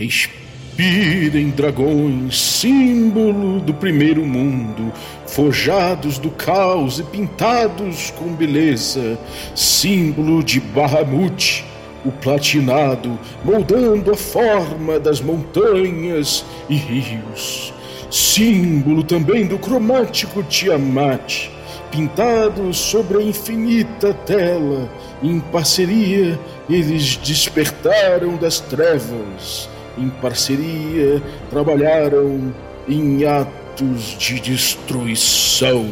Respirem, dragões, símbolo do primeiro mundo, forjados do caos e pintados com beleza, símbolo de Bahamut, o platinado, moldando a forma das montanhas e rios, símbolo também do cromático Tiamat, pintado sobre a infinita tela, em parceria eles despertaram das trevas, em parceria trabalharam em atos de destruição.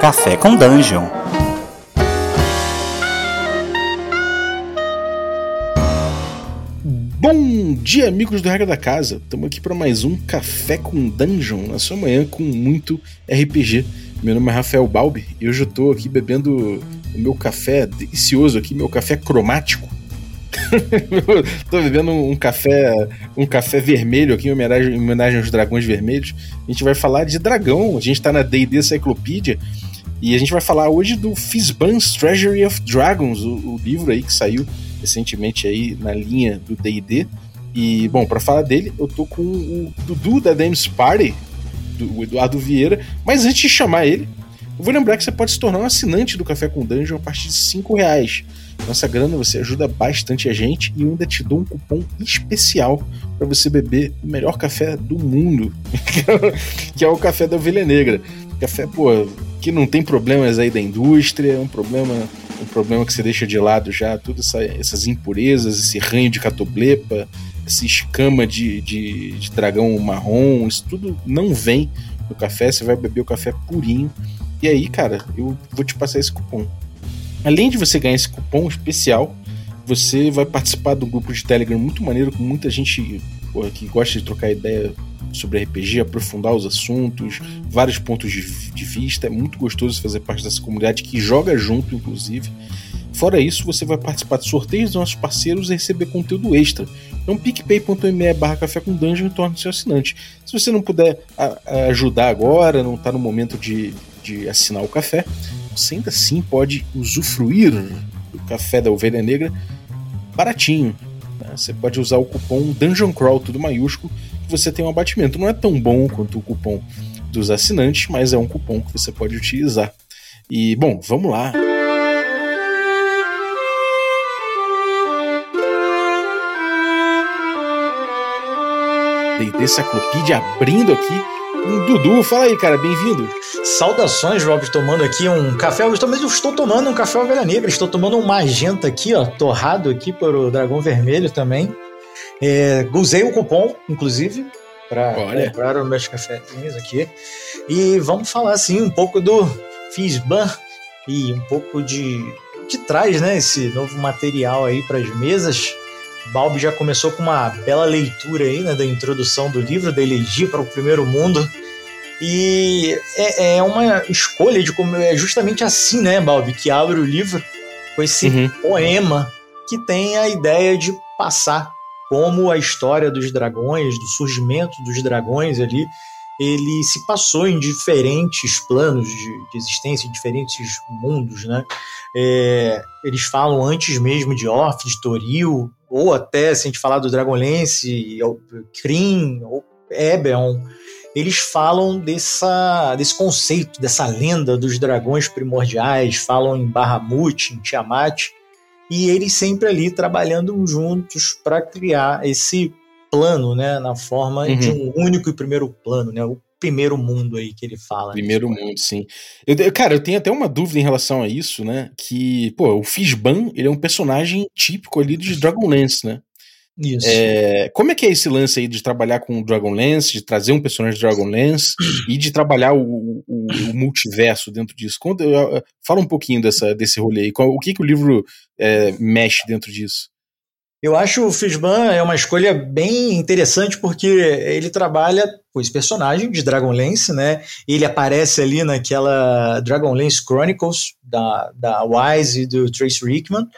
Café com Dungeon. Bom dia, amigos do Regra da Casa. Estamos aqui para mais um Café com Dungeon, na sua manhã com muito RPG. Meu nome é Rafael Balbi e hoje eu estou aqui bebendo o meu café delicioso aqui, meu café cromático. Estou bebendo um café, um café vermelho aqui em homenagem, em homenagem aos dragões vermelhos. A gente vai falar de dragão. A gente está na D&D Cyclopedia e a gente vai falar hoje do Fizban's Treasury of Dragons, o, o livro aí que saiu recentemente aí na linha do D&D. E, bom, para falar dele, eu tô com o Dudu da Dames Party, do, o Eduardo Vieira. Mas antes de chamar ele, eu vou lembrar que você pode se tornar um assinante do Café com Dungeon a partir de 5 reais. Nossa grana você ajuda bastante a gente e eu ainda te dou um cupom especial para você beber o melhor café do mundo, que é o café da Ovelha Negra. Café, pô, que não tem problemas aí da indústria, é um problema um problema que você deixa de lado já, todas essa, essas impurezas, esse ranho de catoblepa, essa escama de, de, de, dragão marrom, isso tudo não vem no café, você vai beber o café purinho. E aí, cara, eu vou te passar esse cupom. Além de você ganhar esse cupom especial, você vai participar do grupo de Telegram muito maneiro, com muita gente porra, que gosta de trocar ideia sobre RPG, aprofundar os assuntos, vários pontos de, de vista. É muito gostoso fazer parte dessa comunidade que joga junto, inclusive. Fora isso, você vai participar de sorteios dos nossos parceiros e receber conteúdo extra. Então, picpay.me barra café com dungeon e torne-se assinante. Se você não puder ajudar agora, não está no momento de, de assinar o café, você ainda assim pode usufruir do café da ovelha negra baratinho. Né? Você pode usar o cupom Dungeon Crawl, tudo maiúsculo, você tem um abatimento. Não é tão bom quanto o cupom dos assinantes, mas é um cupom que você pode utilizar. E, bom, vamos lá. D&D Cyclopedia abrindo aqui. Um Dudu, fala aí, cara, bem-vindo. Saudações, Rob, tomando aqui um café. Eu estou, eu estou tomando um café ovelha negra, estou tomando um magenta aqui, ó, torrado aqui por o dragão vermelho também. É, usei o cupom, inclusive, para comprar os meus cafezinhos aqui. E vamos falar, assim, um pouco do Fisban e um pouco de que traz, né, esse novo material aí para as mesas. Balbi já começou com uma bela leitura aí, né, da introdução do livro, da Elegia para o Primeiro Mundo. E é, é, uma escolha de como é justamente assim, né, Balbi, que abre o livro com esse uhum. poema que tem a ideia de passar como a história dos dragões, do surgimento dos dragões ali, ele se passou em diferentes planos de, de existência, em diferentes mundos, né? É, eles falam antes mesmo de Orf, de Toril, ou até, se a gente falar do Dragonlance, Kryn, ou Eberron, eles falam dessa, desse conceito, dessa lenda dos dragões primordiais, falam em Bahamut, em Tiamat, e eles sempre ali trabalhando juntos para criar esse plano, né, na forma uhum. de um único e primeiro plano, né, o primeiro mundo aí que ele fala. Primeiro mundo, sim. Eu, cara, eu tenho até uma dúvida em relação a isso, né, que, pô, o Fishban, ele é um personagem típico ali de Dragonlance, né? Isso. É, como é que é esse lance aí de trabalhar com Dragonlance, de trazer um personagem de Dragonlance e de trabalhar o, o, o multiverso dentro disso? Conta, fala um pouquinho dessa, desse rolê aí. O que, que o livro é, mexe dentro disso? Eu acho o Fishban é uma escolha bem interessante porque ele trabalha com esse personagem de Dragonlance, né? Ele aparece ali naquela Dragonlance Chronicles da, da Wise e do Trace Rickman.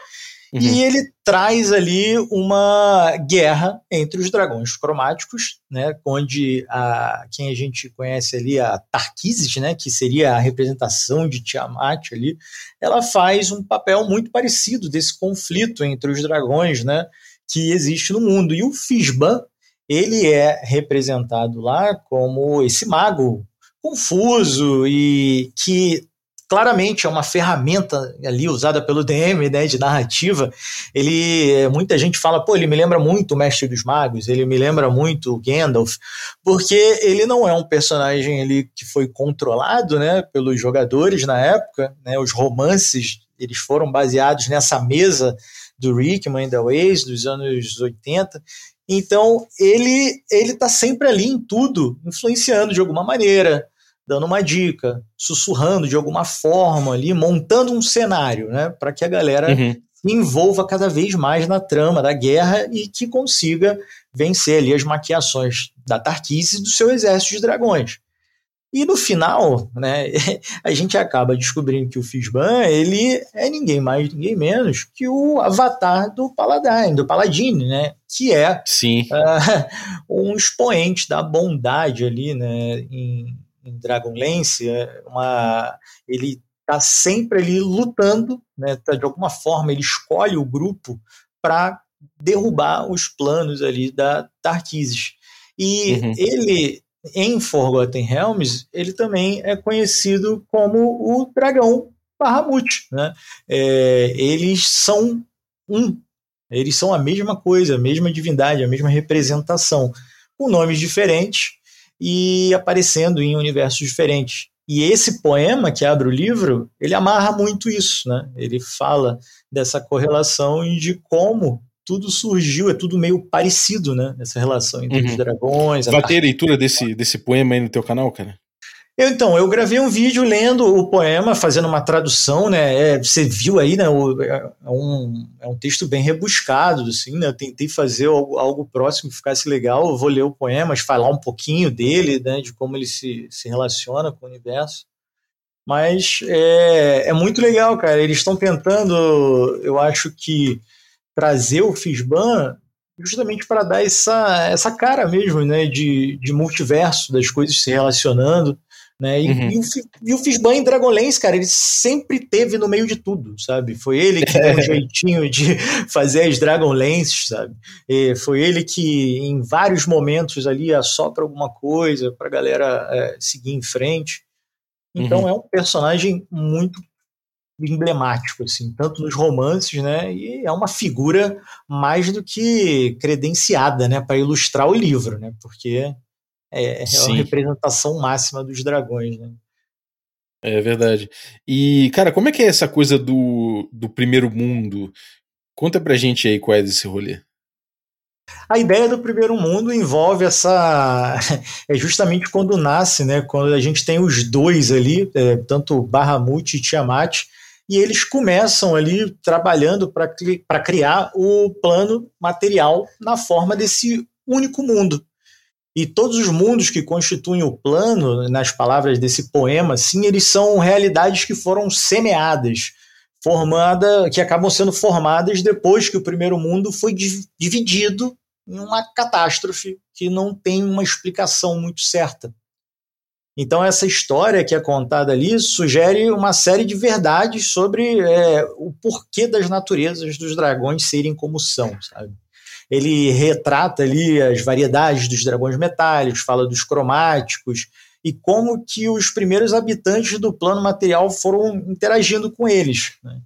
Uhum. E ele traz ali uma guerra entre os dragões cromáticos, né, onde a, quem a gente conhece ali, a Tarquises, né, que seria a representação de Tiamat ali, ela faz um papel muito parecido desse conflito entre os dragões, né, que existe no mundo. E o Fisban, ele é representado lá como esse mago confuso e que claramente é uma ferramenta ali usada pelo DM, né, de narrativa. Ele, muita gente fala, pô, ele me lembra muito o Mestre dos Magos, ele me lembra muito o Gandalf, porque ele não é um personagem ali que foi controlado, né, pelos jogadores na época, né, os romances, eles foram baseados nessa mesa do Rickman and the Ways dos anos 80. Então, ele ele tá sempre ali em tudo, influenciando de alguma maneira, dando uma dica, sussurrando de alguma forma ali, montando um cenário, né, para que a galera uhum. se envolva cada vez mais na trama da guerra e que consiga vencer ali as maquiações da Tarquise e do seu exército de dragões. E no final, né, a gente acaba descobrindo que o Fisban, ele é ninguém mais, ninguém menos que o avatar do Paladin, do Paladine, né, que é Sim. Uh, um expoente da bondade ali, né, em, em Dragonlance, é uma, ele está sempre ali lutando, né, tá, de alguma forma ele escolhe o grupo para derrubar os planos ali da Tarquises. E uhum. ele, em Forgotten Realms, ele também é conhecido como o dragão Bahamut. Né? É, eles são um, eles são a mesma coisa, a mesma divindade, a mesma representação, com nomes diferentes, e aparecendo em universos diferentes. E esse poema que abre o livro, ele amarra muito isso, né? Ele fala dessa correlação e de como tudo surgiu, é tudo meio parecido, né? Essa relação entre uhum. os dragões. Vai ter leitura desse, desse poema aí no teu canal, cara? Eu, então, eu gravei um vídeo lendo o poema, fazendo uma tradução, né? É, você viu aí, né? O, é, um, é um texto bem rebuscado, assim, né? Eu tentei fazer algo, algo próximo que ficasse legal. Eu vou ler o poema, mas falar um pouquinho dele, né? De como ele se, se relaciona com o universo. Mas é, é muito legal, cara. Eles estão tentando, eu acho que, trazer o Fisban justamente para dar essa, essa cara mesmo, né? De, de multiverso, das coisas se relacionando. Né? E, uhum. e, o, e o Fisban em Dragonlance, cara, ele sempre teve no meio de tudo, sabe? Foi ele que deu um jeitinho de fazer as Dragonlances, sabe? E foi ele que, em vários momentos ali, assopra alguma coisa pra galera é, seguir em frente. Então uhum. é um personagem muito emblemático, assim, tanto nos romances, né? E é uma figura mais do que credenciada, né? Para ilustrar o livro, né? Porque é, é a representação máxima dos dragões, né? É verdade. E, cara, como é que é essa coisa do, do primeiro mundo? Conta pra gente aí qual é desse rolê. A ideia do primeiro mundo envolve essa. É justamente quando nasce, né? Quando a gente tem os dois ali, é, tanto Bahamut e Tiamat, e eles começam ali trabalhando para criar o plano material na forma desse único mundo. E todos os mundos que constituem o plano, nas palavras desse poema, sim, eles são realidades que foram semeadas, formada, que acabam sendo formadas depois que o primeiro mundo foi dividido em uma catástrofe que não tem uma explicação muito certa. Então, essa história que é contada ali sugere uma série de verdades sobre é, o porquê das naturezas dos dragões serem como são, sabe? Ele retrata ali as variedades dos dragões metálicos, fala dos cromáticos e como que os primeiros habitantes do plano material foram interagindo com eles. Né?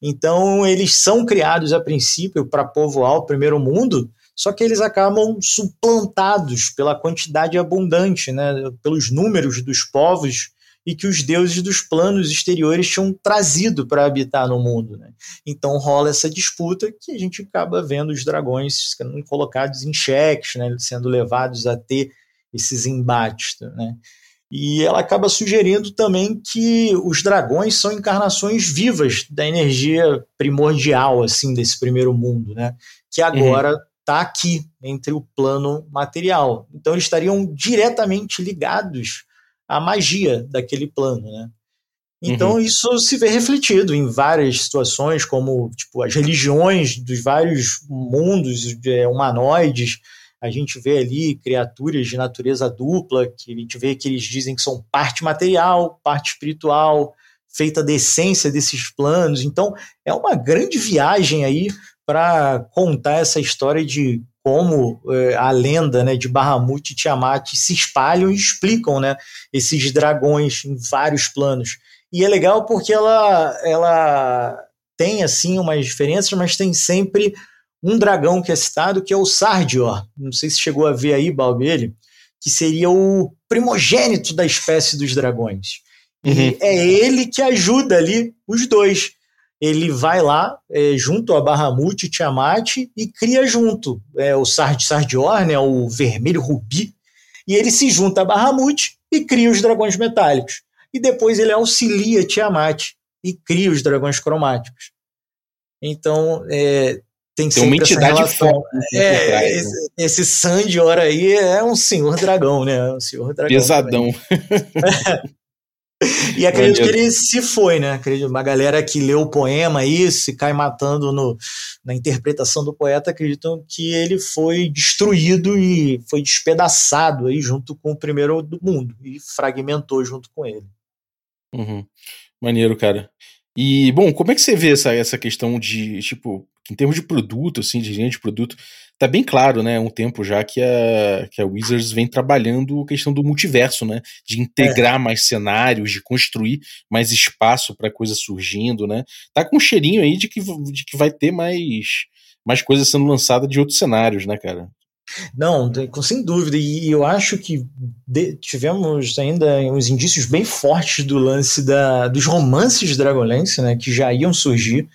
Então, eles são criados a princípio para povoar o primeiro mundo, só que eles acabam suplantados pela quantidade abundante, né? pelos números dos povos e que os deuses dos planos exteriores tinham trazido para habitar no mundo. Né? Então rola essa disputa que a gente acaba vendo os dragões sendo colocados em xeques, né? sendo levados a ter esses embates. Né? E ela acaba sugerindo também que os dragões são encarnações vivas da energia primordial assim desse primeiro mundo, né? que agora está uhum. aqui entre o plano material. Então eles estariam diretamente ligados a magia daquele plano, né? Então uhum. isso se vê refletido em várias situações, como tipo as religiões dos vários mundos é, humanoides. A gente vê ali criaturas de natureza dupla, que a gente vê que eles dizem que são parte material, parte espiritual, feita da essência desses planos. Então é uma grande viagem aí para contar essa história de como é, a lenda né, de Bahamut e Tiamat se espalham e explicam né, esses dragões em vários planos. E é legal porque ela, ela tem assim umas diferenças, mas tem sempre um dragão que é citado, que é o Sardior. Não sei se chegou a ver aí, Balbelli, que seria o primogênito da espécie dos dragões. Uhum. E é ele que ajuda ali os dois. Ele vai lá é, junto a Bahamut e Tiamat e cria junto é, o Sard Sardior, né, o vermelho rubi, e ele se junta a Bahamut e cria os dragões metálicos e depois ele auxilia Tiamat e cria os dragões cromáticos. Então, é, tem, tem uma entidade forte. É, trás, esse, né? esse Sandior aí é um senhor dragão, né? Um senhor dragão. Pesadão. e acredito que ele se foi, né? Acredito, uma galera que leu o poema aí, se cai matando no, na interpretação do poeta, acreditam que ele foi destruído e foi despedaçado aí junto com o primeiro do mundo e fragmentou junto com ele. Uhum. Maneiro, cara. E, bom, como é que você vê essa, essa questão de, tipo, em termos de produto, assim, de linha de produto, tá bem claro, né, um tempo já que a, que a Wizards vem trabalhando a questão do multiverso, né, de integrar é. mais cenários, de construir mais espaço para coisa surgindo, né, tá com um cheirinho aí de que, de que vai ter mais, mais coisa sendo lançada de outros cenários, né, cara. Não, sem dúvida. E eu acho que tivemos ainda uns indícios bem fortes do lance da, dos romances de Dragonlance, né, que já iam surgir.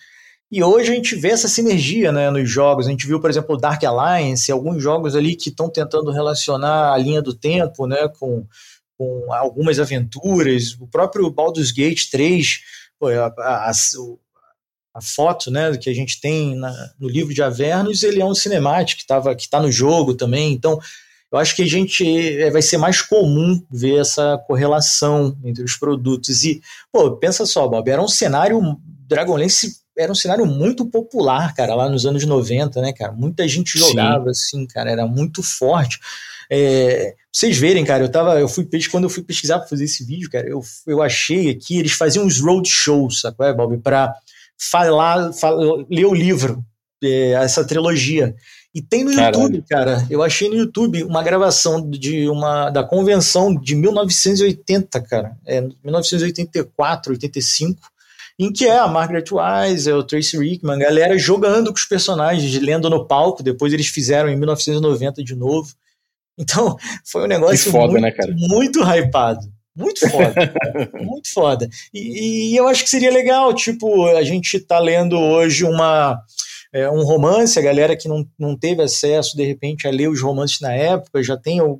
E hoje a gente vê essa sinergia né, nos jogos. A gente viu, por exemplo, o Dark Alliance, alguns jogos ali que estão tentando relacionar a linha do tempo né, com, com algumas aventuras. O próprio Baldur's Gate 3, pô, a, a, a, foto né, que a gente tem na, no livro de Avernos, ele é um cinemático que está no jogo também. Então, eu acho que a gente é, vai ser mais comum ver essa correlação entre os produtos. E, pô, pensa só, Bob, era um cenário. Dragonlance era um cenário muito popular, cara, lá nos anos 90, né, cara? Muita gente jogava, Sim. assim, cara, era muito forte. É, vocês verem, cara, eu tava, eu fui quando eu fui pesquisar para fazer esse vídeo, cara, eu, eu achei aqui, eles faziam uns road shows, sabe, é, Bob, para falar, falar, ler o livro, é, essa trilogia. E tem no Caralho. YouTube, cara. Eu achei no YouTube uma gravação de uma da convenção de 1980, cara. É, 1984, 85, em que é a Margaret Wise, é o Tracy Rickman, a galera jogando com os personagens, lendo no palco. Depois eles fizeram em 1990 de novo. Então, foi um negócio foda, muito, né, muito hypado. Muito foda, muito foda. E, e, eu acho que seria legal, tipo, a gente tá lendo hoje uma, é, um romance, a galera que não, não teve acesso, de repente, a ler os romances na época, já tem o,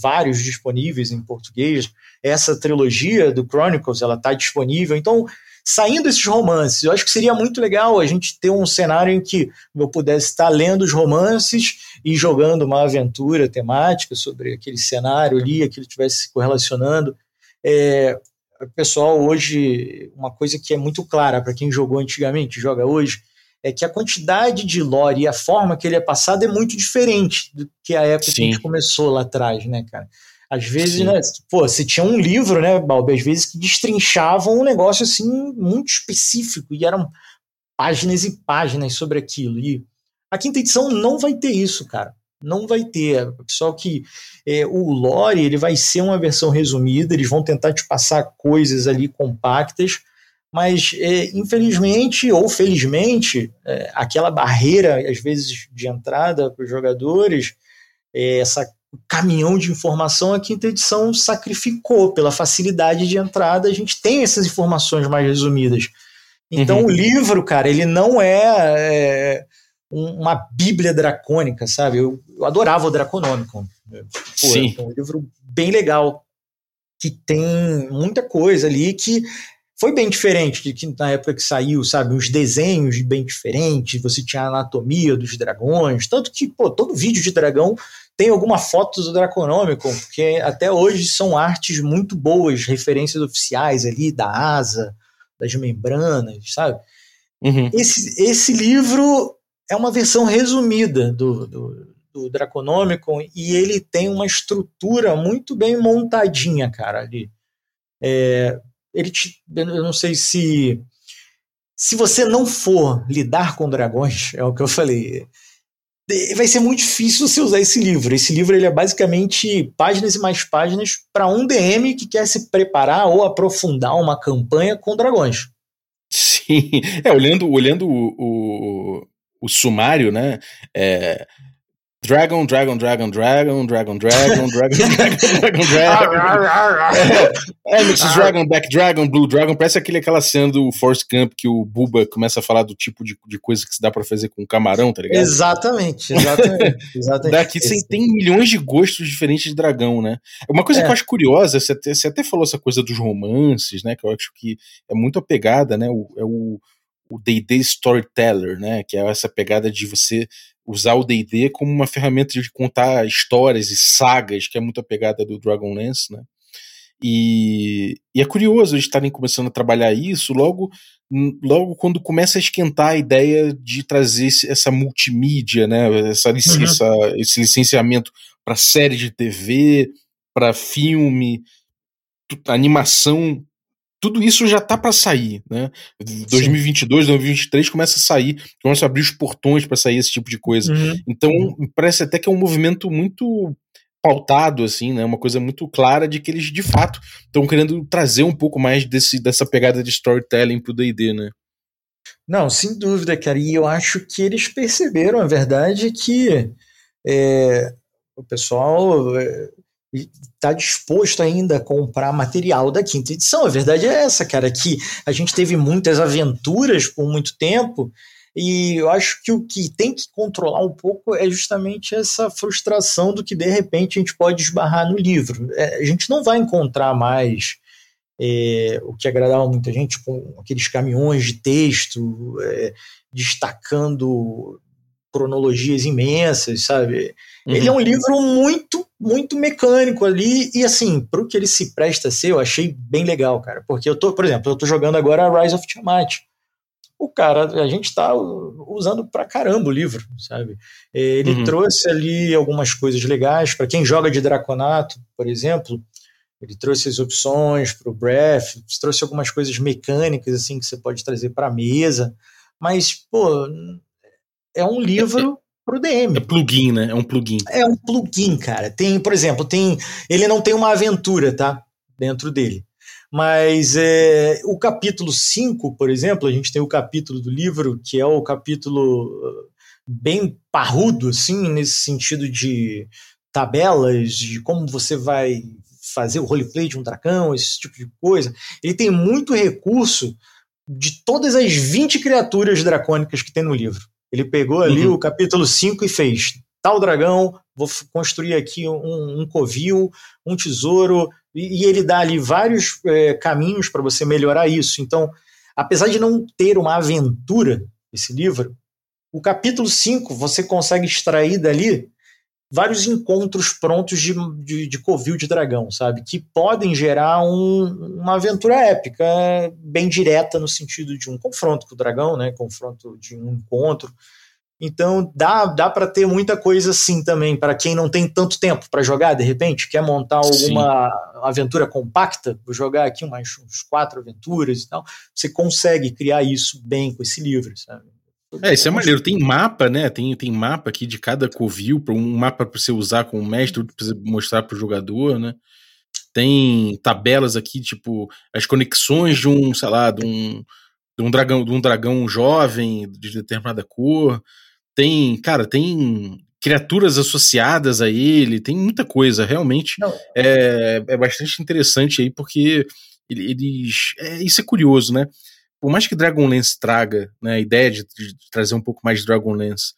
vários disponíveis em português. Essa trilogia do Chronicles, ela tá disponível. Então, saindo desses romances, eu acho que seria muito legal a gente ter um cenário em que eu pudesse estar lendo os romances e jogando uma aventura temática sobre aquele cenário ali, aquilo estivesse se correlacionando. É, o pessoal hoje, uma coisa que é muito clara para quem jogou antigamente, joga hoje, é que a quantidade de lore e a forma que ele é passado é muito diferente do que a época Sim. que a gente começou lá atrás, né, cara? Às vezes, né, pô, você tinha um livro, né, Balbi, às vezes que destrinchavam um negócio assim muito específico e eram páginas e páginas sobre aquilo. E a quinta edição não vai ter isso, cara não vai ter. Só que é, o lore ele vai ser uma versão resumida, eles vão tentar te passar coisas ali compactas, mas é, infelizmente ou felizmente, é, aquela barreira, às vezes, de entrada para os jogadores, é, essa caminhão de informação, a quinta edição sacrificou pela facilidade de entrada, a gente tem essas informações mais resumidas. Então uhum. o livro, cara, ele não é, é uma bíblia dracônica, sabe? Eu, eu adorava o Draconômico. Sim. É um livro bem legal, que tem muita coisa ali que foi bem diferente de que na época que saiu, sabe? Os desenhos bem diferentes, você tinha a anatomia dos dragões, tanto que, pô, todo vídeo de dragão tem alguma foto do Draconomicon, porque até hoje são artes muito boas, referências oficiais ali da asa, das membranas, sabe? Uhum. Esse, esse livro é uma versão resumida do, do, do Draconomicon e ele tem uma estrutura muito bem montadinha, cara, ali. É, ele te, eu não sei se se você não for lidar com dragões, é o que eu falei, vai ser muito difícil você usar esse livro. Esse livro ele é basicamente páginas e mais páginas para um DM que quer se preparar ou aprofundar uma campanha com dragões. Sim, é, olhando, olhando o, o, o sumário, né? É, Dragon, Dragon, Dragon, Dragon, Dragon, Dragon, Dragon, Dragon, Dragon, Dragon. é, Mrs. Dragon, Black Dragon, Blue Dragon, parece aquele, aquela cena do Force Camp que o Buba começa a falar do tipo de, de coisa que se dá pra fazer com camarão, tá ligado? Exatamente, exatamente. exatamente. Daqui você tem milhões de gostos diferentes de dragão, né? Uma coisa é. que eu acho curiosa, você até, você até falou essa coisa dos romances, né? Que eu acho que é muito apegada, né? O, é o o D&D Storyteller, né, que é essa pegada de você usar o D&D como uma ferramenta de contar histórias e sagas, que é muito a pegada do Dragonlance, né? E, e é curioso eles estarem começando a trabalhar isso logo logo quando começa a esquentar a ideia de trazer essa multimídia, né, essa licença, uhum. esse licenciamento para série de TV, para filme, animação tudo isso já tá para sair, né? 2022, Sim. 2023 começa a sair, começa a abrir os portões para sair esse tipo de coisa. Uhum. Então, uhum. parece até que é um movimento muito pautado, assim, né? Uma coisa muito clara de que eles, de fato, estão querendo trazer um pouco mais desse, dessa pegada de storytelling pro D&D, né? Não, sem dúvida, cara. E eu acho que eles perceberam, a verdade, que é, o pessoal é, está disposto ainda a comprar material da quinta edição. A verdade é essa, cara, que a gente teve muitas aventuras por muito tempo e eu acho que o que tem que controlar um pouco é justamente essa frustração do que de repente a gente pode esbarrar no livro. É, a gente não vai encontrar mais é, o que agradava muita gente, com aqueles caminhões de texto é, destacando cronologias imensas, sabe? Uhum. Ele é um livro muito, muito mecânico ali, e assim, pro que ele se presta a ser, eu achei bem legal, cara. Porque eu tô, por exemplo, eu tô jogando agora Rise of Tiamat. O cara, a gente tá usando pra caramba o livro, sabe? Ele uhum. trouxe ali algumas coisas legais, para quem joga de Draconato, por exemplo, ele trouxe as opções para o Breath, trouxe algumas coisas mecânicas assim que você pode trazer para a mesa, mas pô, é um livro pro DM. É plugin, né? É um plugin. É um plugin, cara. Tem, por exemplo, tem. Ele não tem uma aventura, tá? Dentro dele. Mas é, o capítulo 5, por exemplo, a gente tem o capítulo do livro, que é o capítulo uh, bem parrudo, assim, nesse sentido de tabelas, de como você vai fazer o roleplay de um dragão, esse tipo de coisa. Ele tem muito recurso de todas as 20 criaturas dracônicas que tem no livro. Ele pegou ali uhum. o capítulo 5 e fez tal dragão, vou construir aqui um, um covil, um tesouro, e, e ele dá ali vários é, caminhos para você melhorar isso. Então, apesar de não ter uma aventura, esse livro, o capítulo 5 você consegue extrair dali vários encontros prontos de, de, de covil de dragão, sabe? Que podem gerar um, uma aventura épica, bem direta no sentido de um confronto com o dragão, né? Confronto de um encontro. Então dá, dá para ter muita coisa assim também, para quem não tem tanto tempo para jogar, de repente, quer montar alguma Sim. aventura compacta, vou jogar aqui umas, uns quatro aventuras e tal, você consegue criar isso bem com esse livro, sabe? É, isso é maneiro. Tem mapa, né? Tem, tem mapa aqui de cada covil, um mapa para você usar com o mestre, para você mostrar para o jogador, né? Tem tabelas aqui, tipo, as conexões de um, sei lá, de um, de um dragão, de um dragão jovem de determinada cor. Tem, cara, tem criaturas associadas a ele, tem muita coisa, realmente. É, é bastante interessante aí, porque eles. É, isso é curioso, né? Por mais que Dragonlance traga né, a ideia de, de, trazer um pouco mais de Dragonlance,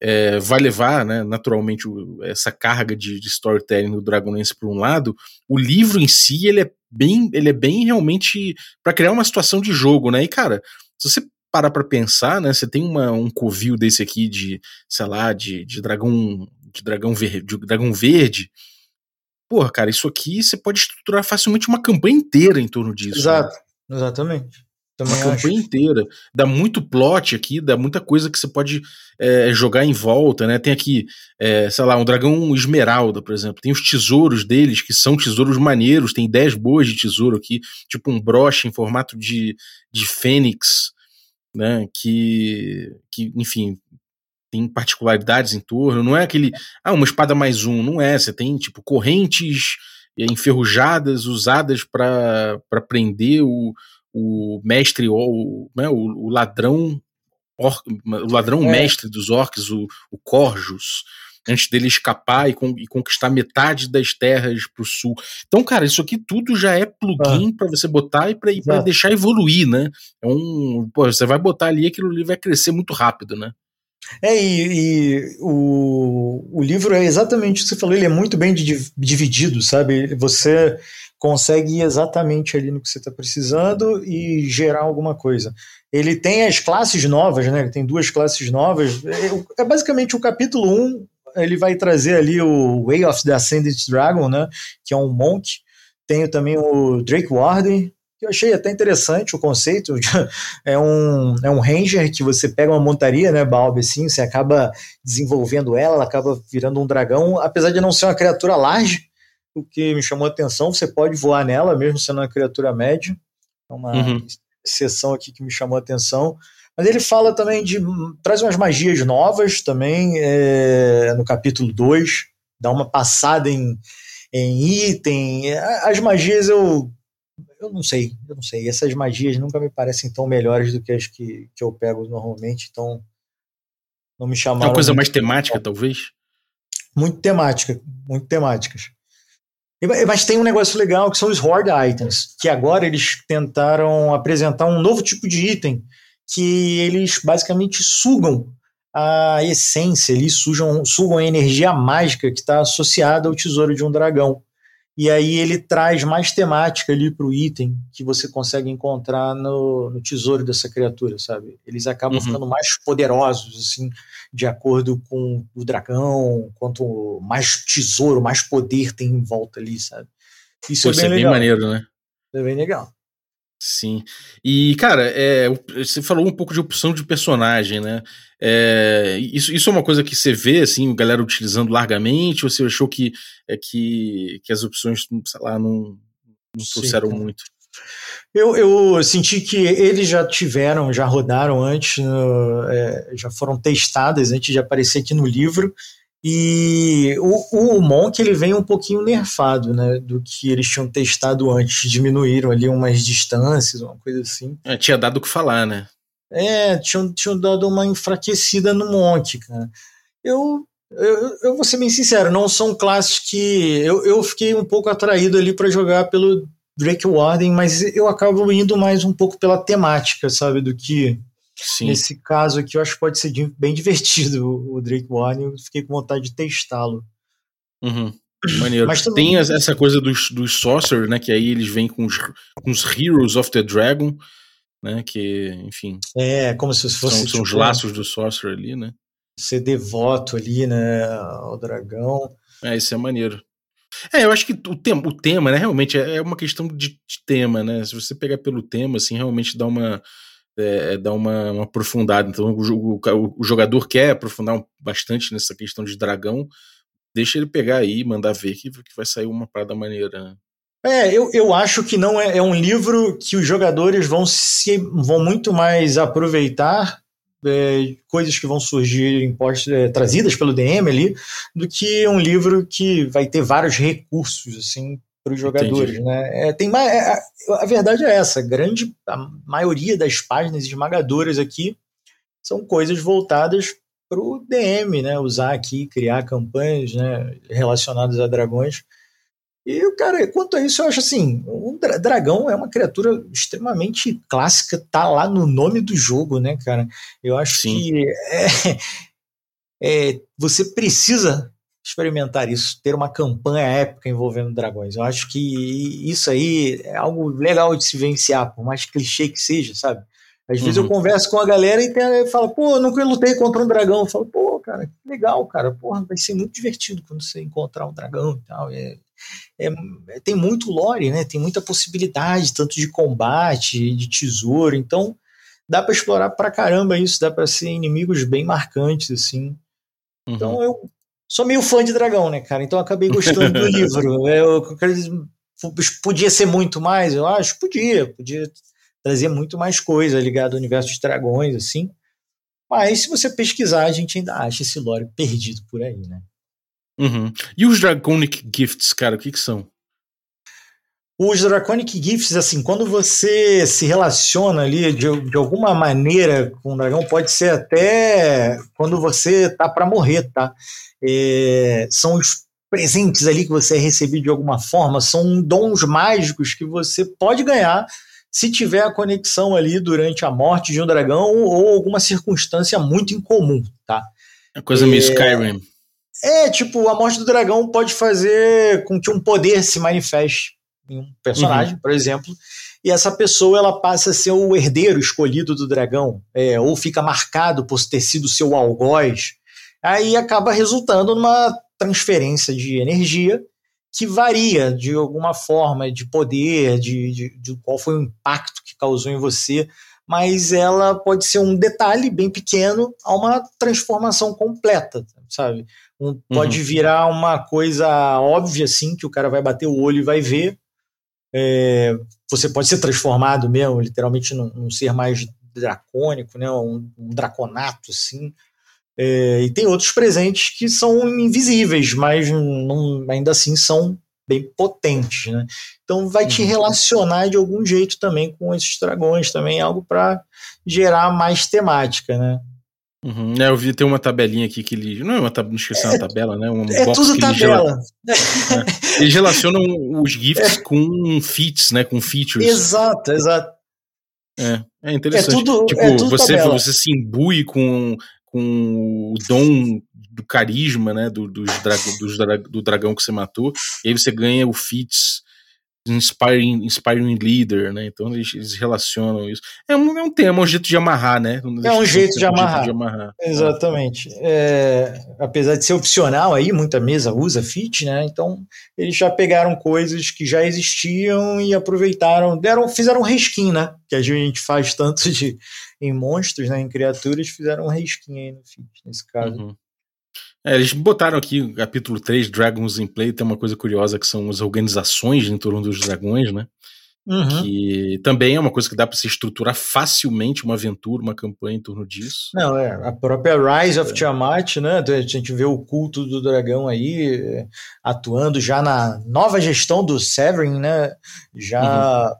é, vai levar né, naturalmente o, essa carga de, de storytelling do Dragonlance por um lado, o livro em si ele é bem, ele é bem realmente para criar uma situação de jogo, né? E cara, se você parar para pensar, né, você tem uma, um covil desse aqui de, sei lá, de, de dragão de dragão, ver, de dragão verde. Porra, cara, isso aqui você pode estruturar facilmente uma campanha inteira em torno disso. Né? Exato, né? exatamente. Também uma acho. campanha inteira. Dá muito plot aqui, dá muita coisa que você pode é, jogar em volta, né? Tem aqui, é, sei lá, um dragão esmeralda, por exemplo. Tem os tesouros deles, que são tesouros maneiros, tem 10 boas de tesouro aqui, tipo um broche em formato de, de fênix, né? Que, que, enfim, tem particularidades em torno. Não é aquele, ah, uma espada mais um, não é. Você tem, tipo, correntes enferrujadas usadas para prender o o mestre, o, né, o, o ladrão or, o ladrão é. mestre dos orcs, o, o Corjus, antes dele escapar e, con e conquistar metade das terras pro sul. Então, cara, isso aqui tudo já é plugin ah. para você botar e para deixar evoluir, né? É um, pô, você vai botar ali aquilo ali vai crescer muito rápido, né? É, e, e, o, o livro é exatamente o que você falou, ele é muito bem dividido, sabe? Você consegue ir exatamente ali no que você está precisando e gerar alguma coisa. Ele tem as classes novas, né? Ele tem duas classes novas. É, é basicamente o capítulo 1, um, ele vai trazer ali o Way of the Ascended Dragon, né? Que é um monk. Tenho também o Drake Warden, que eu achei até interessante o conceito. é um, é um ranger que você pega uma montaria, né, Balb, assim, você acaba desenvolvendo ela, ela acaba virando um dragão, apesar de não ser uma criatura large, o que me chamou a atenção, você pode voar nela, mesmo sendo uma criatura média. É uma uhum. exceção aqui que me chamou a atenção. Mas ele fala também de. traz umas magias novas também é, no capítulo 2, dá uma passada em, em item. As magias eu. Eu não sei, eu não sei. Essas magias nunca me parecem tão melhores do que as que, que eu pego normalmente, então não me chamaram. Uma coisa mais temática, talvez? Muito temática, muito temáticas. Mas tem um negócio legal que são os Horde Items, que agora eles tentaram apresentar um novo tipo de item que eles basicamente sugam a essência, eles sugam, sugam a energia mágica que está associada ao tesouro de um dragão. E aí ele traz mais temática ali para o item que você consegue encontrar no, no, tesouro dessa criatura, sabe? Eles acabam uhum. ficando mais poderosos, assim, de acordo com o dragão, quanto mais tesouro, mais poder tem em volta ali, sabe? Isso Pô, é bem, é bem maneiro, né? É bem legal. Sim. E, cara, é, você falou um pouco de opção de personagem, né? É, isso, isso é uma coisa que você vê, assim, galera utilizando largamente, ou você achou que, é, que, que as opções, sei lá, não, não trouxeram Sim, muito? Eu, eu senti que eles já tiveram, já rodaram antes, no, é, já foram testadas antes de aparecer aqui no livro. E o, o Monk ele vem um pouquinho nerfado, né, do que eles tinham testado antes, diminuíram ali umas distâncias, uma coisa assim. É, tinha dado o que falar, né? É, tinham, tinham dado uma enfraquecida no Monk, cara. Eu, eu, eu vou ser bem sincero, não são classes que eu, eu fiquei um pouco atraído ali para jogar pelo Drake Warden, mas eu acabo indo mais um pouco pela temática, sabe, do que Sim. nesse caso aqui eu acho que pode ser bem divertido o Drake Warden, eu fiquei com vontade de testá-lo. Uhum. Maneiro. Mas também... Tem essa coisa dos, dos Sorcerer, né, que aí eles vêm com os, com os Heroes of the Dragon, né, que, enfim... É, como se fosse... São, são os tipo, laços do Sorcerer ali, né? Ser devoto ali, né, ao dragão. É, isso é maneiro. É, eu acho que o tema, o tema né, realmente é, é uma questão de, de, tema, né? Se você pegar pelo tema, assim, realmente dá uma, é, dá uma, uma aprofundada. Então, o, o, o jogador quer aprofundar um, bastante nessa questão de dragão, deixa ele pegar aí e mandar ver que, que vai sair uma parada maneira. Né? É, eu, eu acho que não é, é um livro que os jogadores vão se vão muito mais aproveitar é, coisas que vão surgir impostas, é, trazidas pelo DM ali, do que um livro que vai ter vários recursos assim para os jogadores, Entendi. né? É, tem mais, é, a, a verdade é essa, grande a maioria das páginas esmagadoras aqui são coisas voltadas para o DM, né? Usar aqui, criar campanhas, né? Relacionadas a dragões. E, cara, quanto a isso, eu acho assim: o dragão é uma criatura extremamente clássica, tá lá no nome do jogo, né, cara? Eu acho Sim. que é, é, você precisa experimentar isso, ter uma campanha épica envolvendo dragões. Eu acho que isso aí é algo legal de se vivenciar, por mais clichê que seja, sabe? Às vezes uhum. eu converso com a galera e, tem, falo, pô, nunca lutei contra um dragão. Eu falo, pô, cara, legal, cara, porra, vai ser muito divertido quando você encontrar um dragão e tal. É, é, tem muito lore, né? Tem muita possibilidade, tanto de combate, de tesouro. Então, dá para explorar pra caramba isso, dá para ser inimigos bem marcantes, assim. Uhum. Então, eu sou meio fã de dragão, né, cara? Então, acabei gostando do livro. Eu, podia ser muito mais, eu acho? Podia, podia trazer muito mais coisa ligada ao universo dos dragões, assim. Mas se você pesquisar, a gente ainda acha esse lore perdido por aí, né? Uhum. E os Draconic Gifts, cara, o que, que são? Os Draconic Gifts, assim, quando você se relaciona ali de, de alguma maneira com o dragão, pode ser até quando você tá para morrer, tá? É, são os presentes ali que você é recebido de alguma forma, são dons mágicos que você pode ganhar se tiver a conexão ali durante a morte de um dragão ou alguma circunstância muito incomum, tá? É coisa meio é, Skyrim. É, tipo, a morte do dragão pode fazer com que um poder se manifeste em um personagem, uhum. por exemplo, e essa pessoa ela passa a ser o herdeiro escolhido do dragão, é, ou fica marcado por ter sido seu algoz. Aí acaba resultando numa transferência de energia que varia de alguma forma de poder, de, de, de, qual foi o impacto que causou em você, mas ela pode ser um detalhe bem pequeno a uma transformação completa, sabe? Um, pode uhum. virar uma coisa óbvia, assim, que o cara vai bater o olho e vai ver. É, você pode ser transformado mesmo, literalmente num, num ser mais dracônico, né? um, um draconato, assim. É, e tem outros presentes que são invisíveis, mas não, ainda assim são bem potentes, né? Então vai te uhum. relacionar de algum jeito também com esses dragões, também é algo para gerar mais temática, né? Uhum. É, eu vi tem uma tabelinha aqui que ele. Não é uma, não esqueci, é, uma tabela, né? Um é tudo tabela. Ele é. Eles relacionam os GIFs é. com feats, né? Com features. Exato, exato. É, é interessante. É tudo, tipo, é você, você se imbui com com o dom do carisma, né, do, dos dos do dragão que você matou, e aí você ganha o Fits Inspiring, inspiring Leader, né, então eles, eles relacionam isso. É um, é um tema, é um jeito de amarrar, né? É um jeito de amarrar. de amarrar. Exatamente. É, apesar de ser opcional aí, muita mesa usa Fit, né, então eles já pegaram coisas que já existiam e aproveitaram, deram, fizeram um reskin, né, que a gente faz tanto de em monstros, né, em criaturas, fizeram um risquinho aí no feed, nesse caso. Uhum. É, eles botaram aqui capítulo 3, Dragons in Play, tem uma coisa curiosa que são as organizações em torno dos dragões, né? Uhum. Que também é uma coisa que dá para se estruturar facilmente uma aventura, uma campanha em torno disso. Não, é. A própria Rise of é. Tiamat, né? A gente vê o culto do dragão aí é, atuando já na nova gestão do Severin, né? Já uhum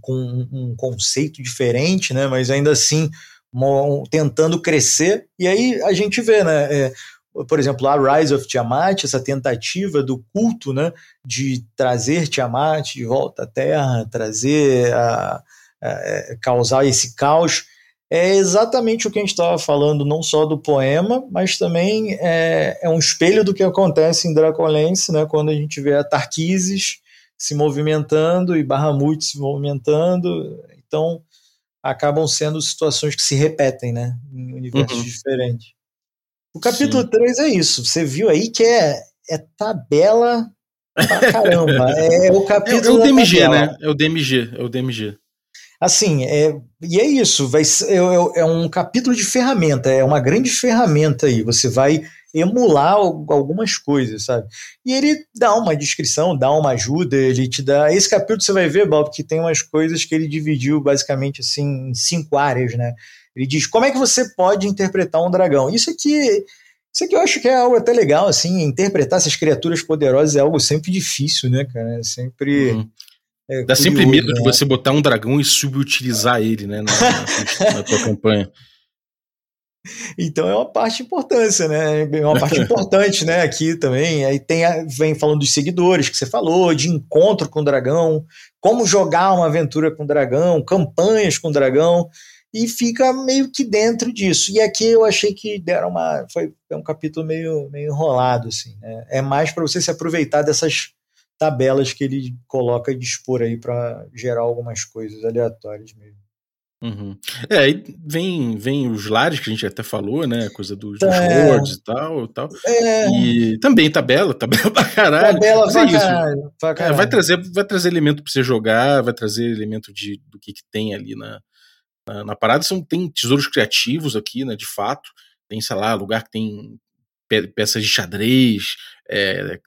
com um conceito diferente, né? Mas ainda assim tentando crescer. E aí a gente vê, né? É, por exemplo, a Rise of Tiamat, essa tentativa do culto, né, de trazer Tiamat de volta à Terra, trazer, a, a, é, causar esse caos, é exatamente o que a gente estava falando, não só do poema, mas também é, é, um espelho do que acontece em Dracolense, né, quando a gente vê a Tarquises se movimentando e Bahamut se movimentando. Então, acabam sendo situações que se repetem, né? Em universos uhum. diferentes. O capítulo Sim. 3 é isso. Você viu aí que é, é tabela pra caramba. é o capítulo. É, é o DMG, né? É o DMG, é o DMG. Assim, é, e é isso, vai é, é, é um capítulo de ferramenta, é uma grande ferramenta aí. Você vai emular algumas coisas, sabe? E ele dá uma descrição, dá uma ajuda, ele te dá. Esse capítulo você vai ver, Bob, que tem umas coisas que ele dividiu basicamente assim em cinco áreas, né? Ele diz como é que você pode interpretar um dragão. Isso aqui. Isso aqui eu acho que é algo até legal, assim, interpretar essas criaturas poderosas é algo sempre difícil, né, cara? É sempre. Uhum. É Dá curioso, sempre medo né? de você botar um dragão e subutilizar ele, né, na, na, na tua campanha. Então é uma parte importância, né? É uma parte importante, né? Aqui também. Aí tem a, vem falando dos seguidores que você falou, de encontro com o dragão, como jogar uma aventura com o dragão, campanhas com o dragão, e fica meio que dentro disso. E aqui eu achei que deram uma. Foi um capítulo meio, meio enrolado, assim, né? É mais para você se aproveitar dessas tabelas que ele coloca e dispor aí para gerar algumas coisas aleatórias mesmo. Uhum. É, aí vem, vem os lares que a gente até falou, né? Coisa dos, dos é. E tal, tal. É. E também tabela, tabela pra caralho. Tabela Mas pra, é caralho, pra caralho. É, vai, trazer, vai trazer elemento pra você jogar, vai trazer elemento de, do que, que tem ali na, na, na, parada. São, tem tesouros criativos aqui, né? De fato. Tem, sei lá, lugar que tem peças de xadrez, é,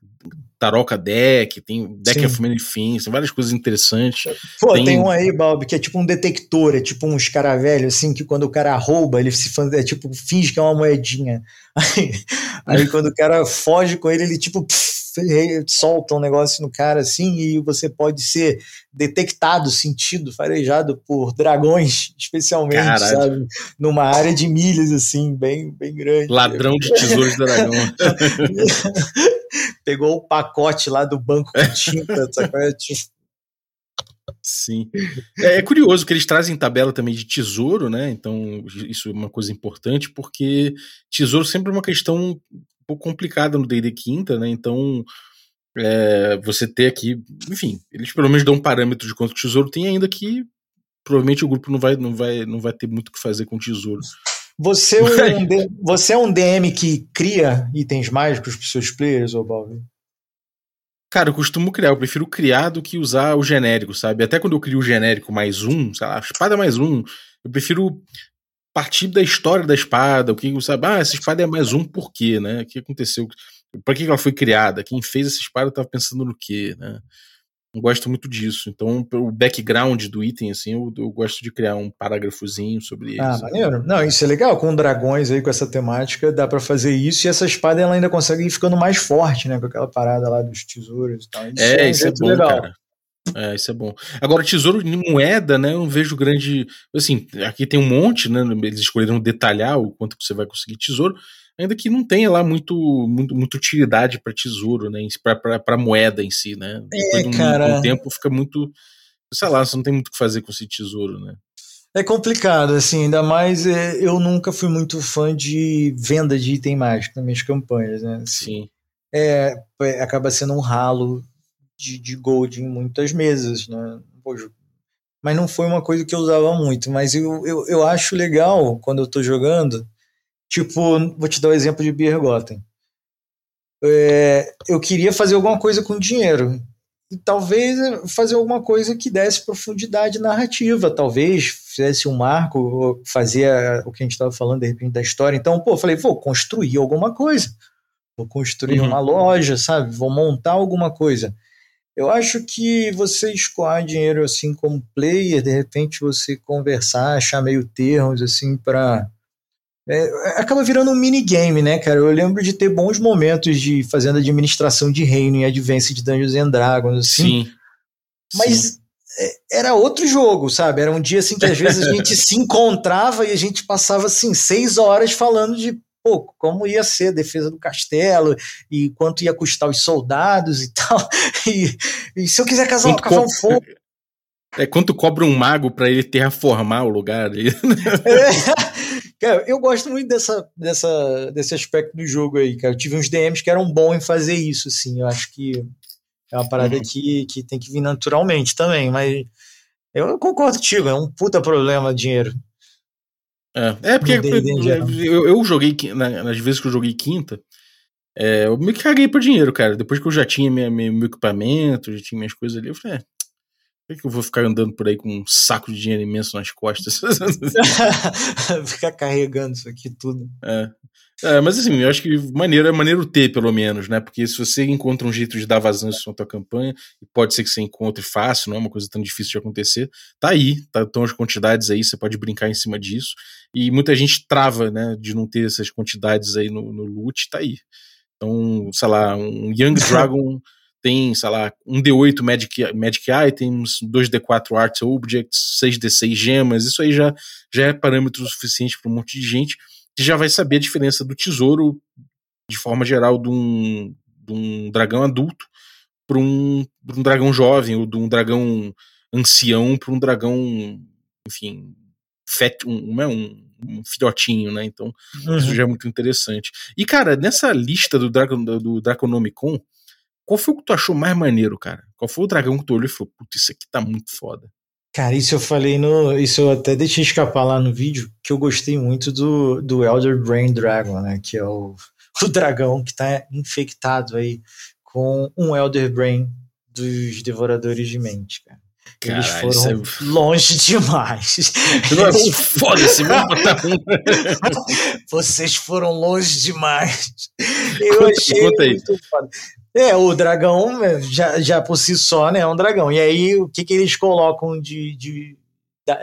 taroca deck, tem deck Sim. of many things, tem várias coisas interessantes. Pô, tem... tem, um aí, Bob, que é tipo um detector, é tipo um escaravelho, assim, que quando o cara rouba, ele se é tipo, finge que é uma moedinha. Aí, aí quando o cara foge com ele, ele tipo pff, solta um negócio no cara assim, e você pode ser detectado, sentido, farejado por dragões, especialmente, Caralho. sabe? Numa área de milhas, assim, bem, bem grande. Ladrão de tesouros de dragão. Pegou o pacote lá do banco com tinta, Sim. É, é, curioso que eles trazem tabela também de tesouro, né? Então, isso é uma coisa importante, porque tesouro sempre é uma questão um pouco complicada no DD Quinta, né? Então, é, você ter aqui, enfim, eles pelo menos dão um parâmetro de quanto tesouro tem, ainda que provavelmente o grupo não vai, não vai, não vai ter muito o que fazer com tesouro. Você é um, você é um DM que cria itens mágicos para seus players, ou Bob? Cara, eu costumo criar, eu prefiro criar do que usar o genérico, sabe? Até quando eu crio o genérico mais um, sei lá, espada mais um, eu prefiro partir da história da espada, o que sabe? Ah, essa espada é mais um por quê, né? O que aconteceu? Para que ela foi criada? Quem fez essa espada estava pensando no quê, né? Eu gosto muito disso. Então, o background do item, assim, eu, eu gosto de criar um parágrafozinho sobre ah, isso. Ah, maneiro. Não, isso é legal. Com dragões aí, com essa temática, dá para fazer isso. E essa espada, ela ainda consegue ir ficando mais forte, né? Com aquela parada lá dos tesouros e tal. Isso é, é um isso é bom, legal. cara. É, isso é bom. Agora, tesouro de moeda, né? Eu não vejo grande. Assim, aqui tem um monte, né? Eles escolheram detalhar o quanto que você vai conseguir tesouro ainda que não tenha lá muito, muito, muito utilidade para tesouro, né? Para moeda em si, né? É, Depois cara. Um, tempo fica muito. Sei lá, você não tem muito o que fazer com esse tesouro, né? É complicado, assim, ainda mais é, eu nunca fui muito fã de venda de item mágico nas minhas campanhas, né? Assim, Sim. É, é, acaba sendo um ralo de, de gold em muitas mesas, né? mas não foi uma coisa que eu usava muito. Mas eu, eu, eu acho legal quando eu tô jogando Tipo, vou te dar o um exemplo de Birgotten. É, eu queria fazer alguma coisa com dinheiro. E talvez fazer alguma coisa que desse profundidade narrativa, talvez fizesse um marco, fazia o que a gente estava falando de repente da história. Então, pô, falei, vou construir alguma coisa. Vou construir uhum. uma loja, sabe? Vou montar alguma coisa. Eu acho que você escoar dinheiro assim como player, de repente você conversar, achar meio termos assim para é, acaba virando um minigame, né, cara? Eu lembro de ter bons momentos de fazendo administração de reino em Advanced Dungeons and Dragons, assim. Sim. Mas Sim. É, era outro jogo, sabe? Era um dia assim que às vezes a gente se encontrava e a gente passava assim seis horas falando de pô, como ia ser a defesa do castelo e quanto ia custar os soldados e tal. E, e se eu quiser casar, cavar um fogo. É quanto cobra um mago para ele terraformar o lugar ali. É. Cara, eu gosto muito dessa, dessa, desse aspecto do jogo aí, cara. Eu tive uns DMs que eram bons em fazer isso, assim. Eu acho que é uma parada uhum. que, que tem que vir naturalmente também, mas eu concordo contigo, é um puta problema dinheiro. É, é porque eu, eu, joguei, nas vezes que eu joguei quinta, é, eu me caguei por dinheiro, cara. Depois que eu já tinha minha, meu, meu equipamento, já tinha minhas coisas ali, eu falei, é, por que eu vou ficar andando por aí com um saco de dinheiro imenso nas costas? ficar carregando isso aqui tudo. É. é. mas assim, eu acho que maneiro é maneiro ter, pelo menos, né? Porque se você encontra um jeito de dar vazão à tua campanha, e pode ser que você encontre fácil, não é uma coisa tão difícil de acontecer, tá aí, tá, estão as quantidades aí, você pode brincar em cima disso. E muita gente trava, né, de não ter essas quantidades aí no, no loot, tá aí. Então, sei lá, um Young Dragon tem, sei lá, um D8 Magic, Magic Items, 2D4 Art Objects, 6D6 gemas, isso aí já, já é parâmetro suficiente para um monte de gente que já vai saber a diferença do tesouro, de forma geral, de um, de um dragão adulto para um, um dragão jovem, ou de um dragão ancião para um dragão, enfim, fet, um, é um, um filhotinho, né? Então, uhum. isso já é muito interessante. E, cara, nessa lista do, Dragon, do Draconomicon, qual foi o que tu achou mais maneiro, cara? Qual foi o dragão que tu olhou e falou, putz, isso aqui tá muito foda? Cara, isso eu falei no. Isso eu até deixei escapar lá no vídeo, que eu gostei muito do, do Elder Brain Dragon, né? Que é o, o dragão que tá infectado aí com um Elder Brain dos Devoradores de Mente, cara. Eles Caralho, foram é... longe demais. Foda-se, Vocês foram longe demais. Eu conta, achei conta muito foda. É, o dragão, já, já por si só, né, é um dragão. E aí, o que, que eles colocam de, de,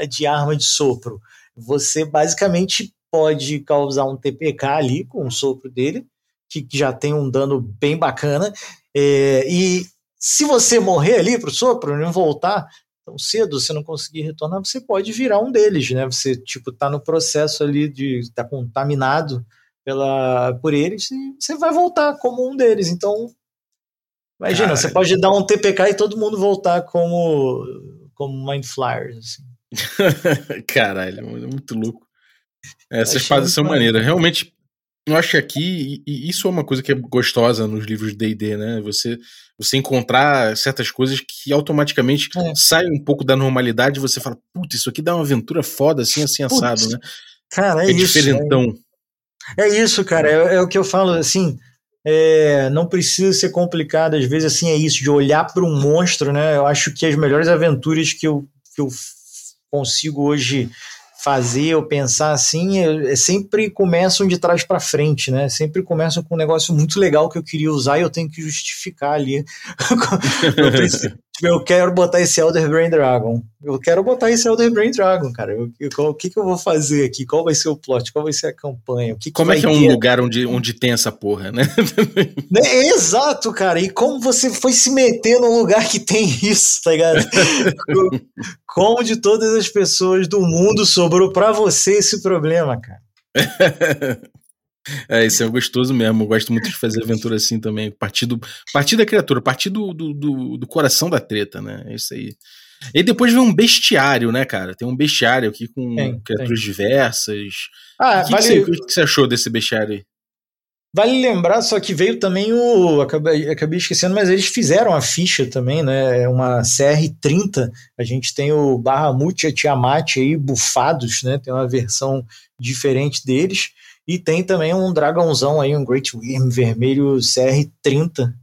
de arma de sopro? Você basicamente pode causar um TPK ali com o sopro dele, que já tem um dano bem bacana. É, e se você morrer ali pro sopro, não voltar tão cedo, você não conseguir retornar, você pode virar um deles, né? Você, tipo, tá no processo ali de tá contaminado pela, por eles e você vai voltar como um deles. Então, Imagina, Caralho. você pode dar um TPK e todo mundo voltar como, como Mind Flyers. Assim. Caralho, é muito louco. Essas fases são maneiras. Realmente, eu acho que aqui, e isso é uma coisa que é gostosa nos livros de D&D, né? Você, você encontrar certas coisas que automaticamente é. saem um pouco da normalidade e você fala, putz, isso aqui dá uma aventura foda, assim, assim, assado, né? Cara, é, é isso. Diferentão. É, é isso, cara. É, é, o que eu falo, assim, é, não precisa ser complicado, às vezes assim é isso, de olhar para um monstro, né? Eu acho que as melhores aventuras que eu, que eu consigo hoje fazer ou pensar assim, é, é sempre começam de trás para frente, né? Sempre começam com um negócio muito legal que eu queria usar e eu tenho que justificar ali. eu quero botar esse Elder Brain Dragon. Eu quero botar esse Elder Brain Dragon, cara. Eu, eu, o que, que eu vou fazer aqui? Qual vai ser o plot? Qual vai ser a campanha? O que, que como é que é um lugar onde, onde tem essa porra, né? né? Exato, cara. E como você foi se meter num lugar que tem isso, tá ligado? como de todas as pessoas do mundo sobrou para você esse problema, cara. É, isso é gostoso mesmo. Eu gosto muito de fazer aventura assim também. Partir, do, partir da criatura, partir do, do, do, do coração da treta, né? É isso aí. E depois vem um bestiário, né, cara? Tem um bestiário aqui com tem, criaturas tem. diversas. Ah, o que, vale... que, você, que, você, achou desse bestiário aí? Vale lembrar, só que veio também o. Acabei, acabei esquecendo, mas eles fizeram a ficha também, né? É uma CR30. A gente tem o Bahamut e a Tiamat aí bufados, né? Tem uma versão diferente deles. E tem também um dragãozão aí, um Great Worm vermelho CR30,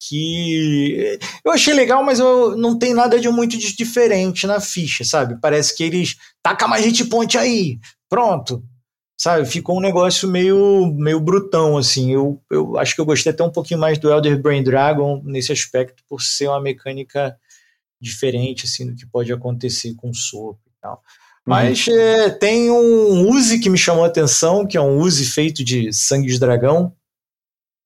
que eu achei legal, mas eu não tem nada de muito diferente na ficha, sabe? Parece que eles taca mais hit point aí, pronto. Sabe, ficou um negócio meio, meio brutão, assim. Eu, eu acho que eu gostei até um pouquinho mais do Elder Brain Dragon nesse aspecto, por ser uma mecânica diferente, assim, do que pode acontecer com o sopro e tal. Mas uhum. é, tem um Uzi que me chamou a atenção, que é um Uzi feito de sangue de dragão.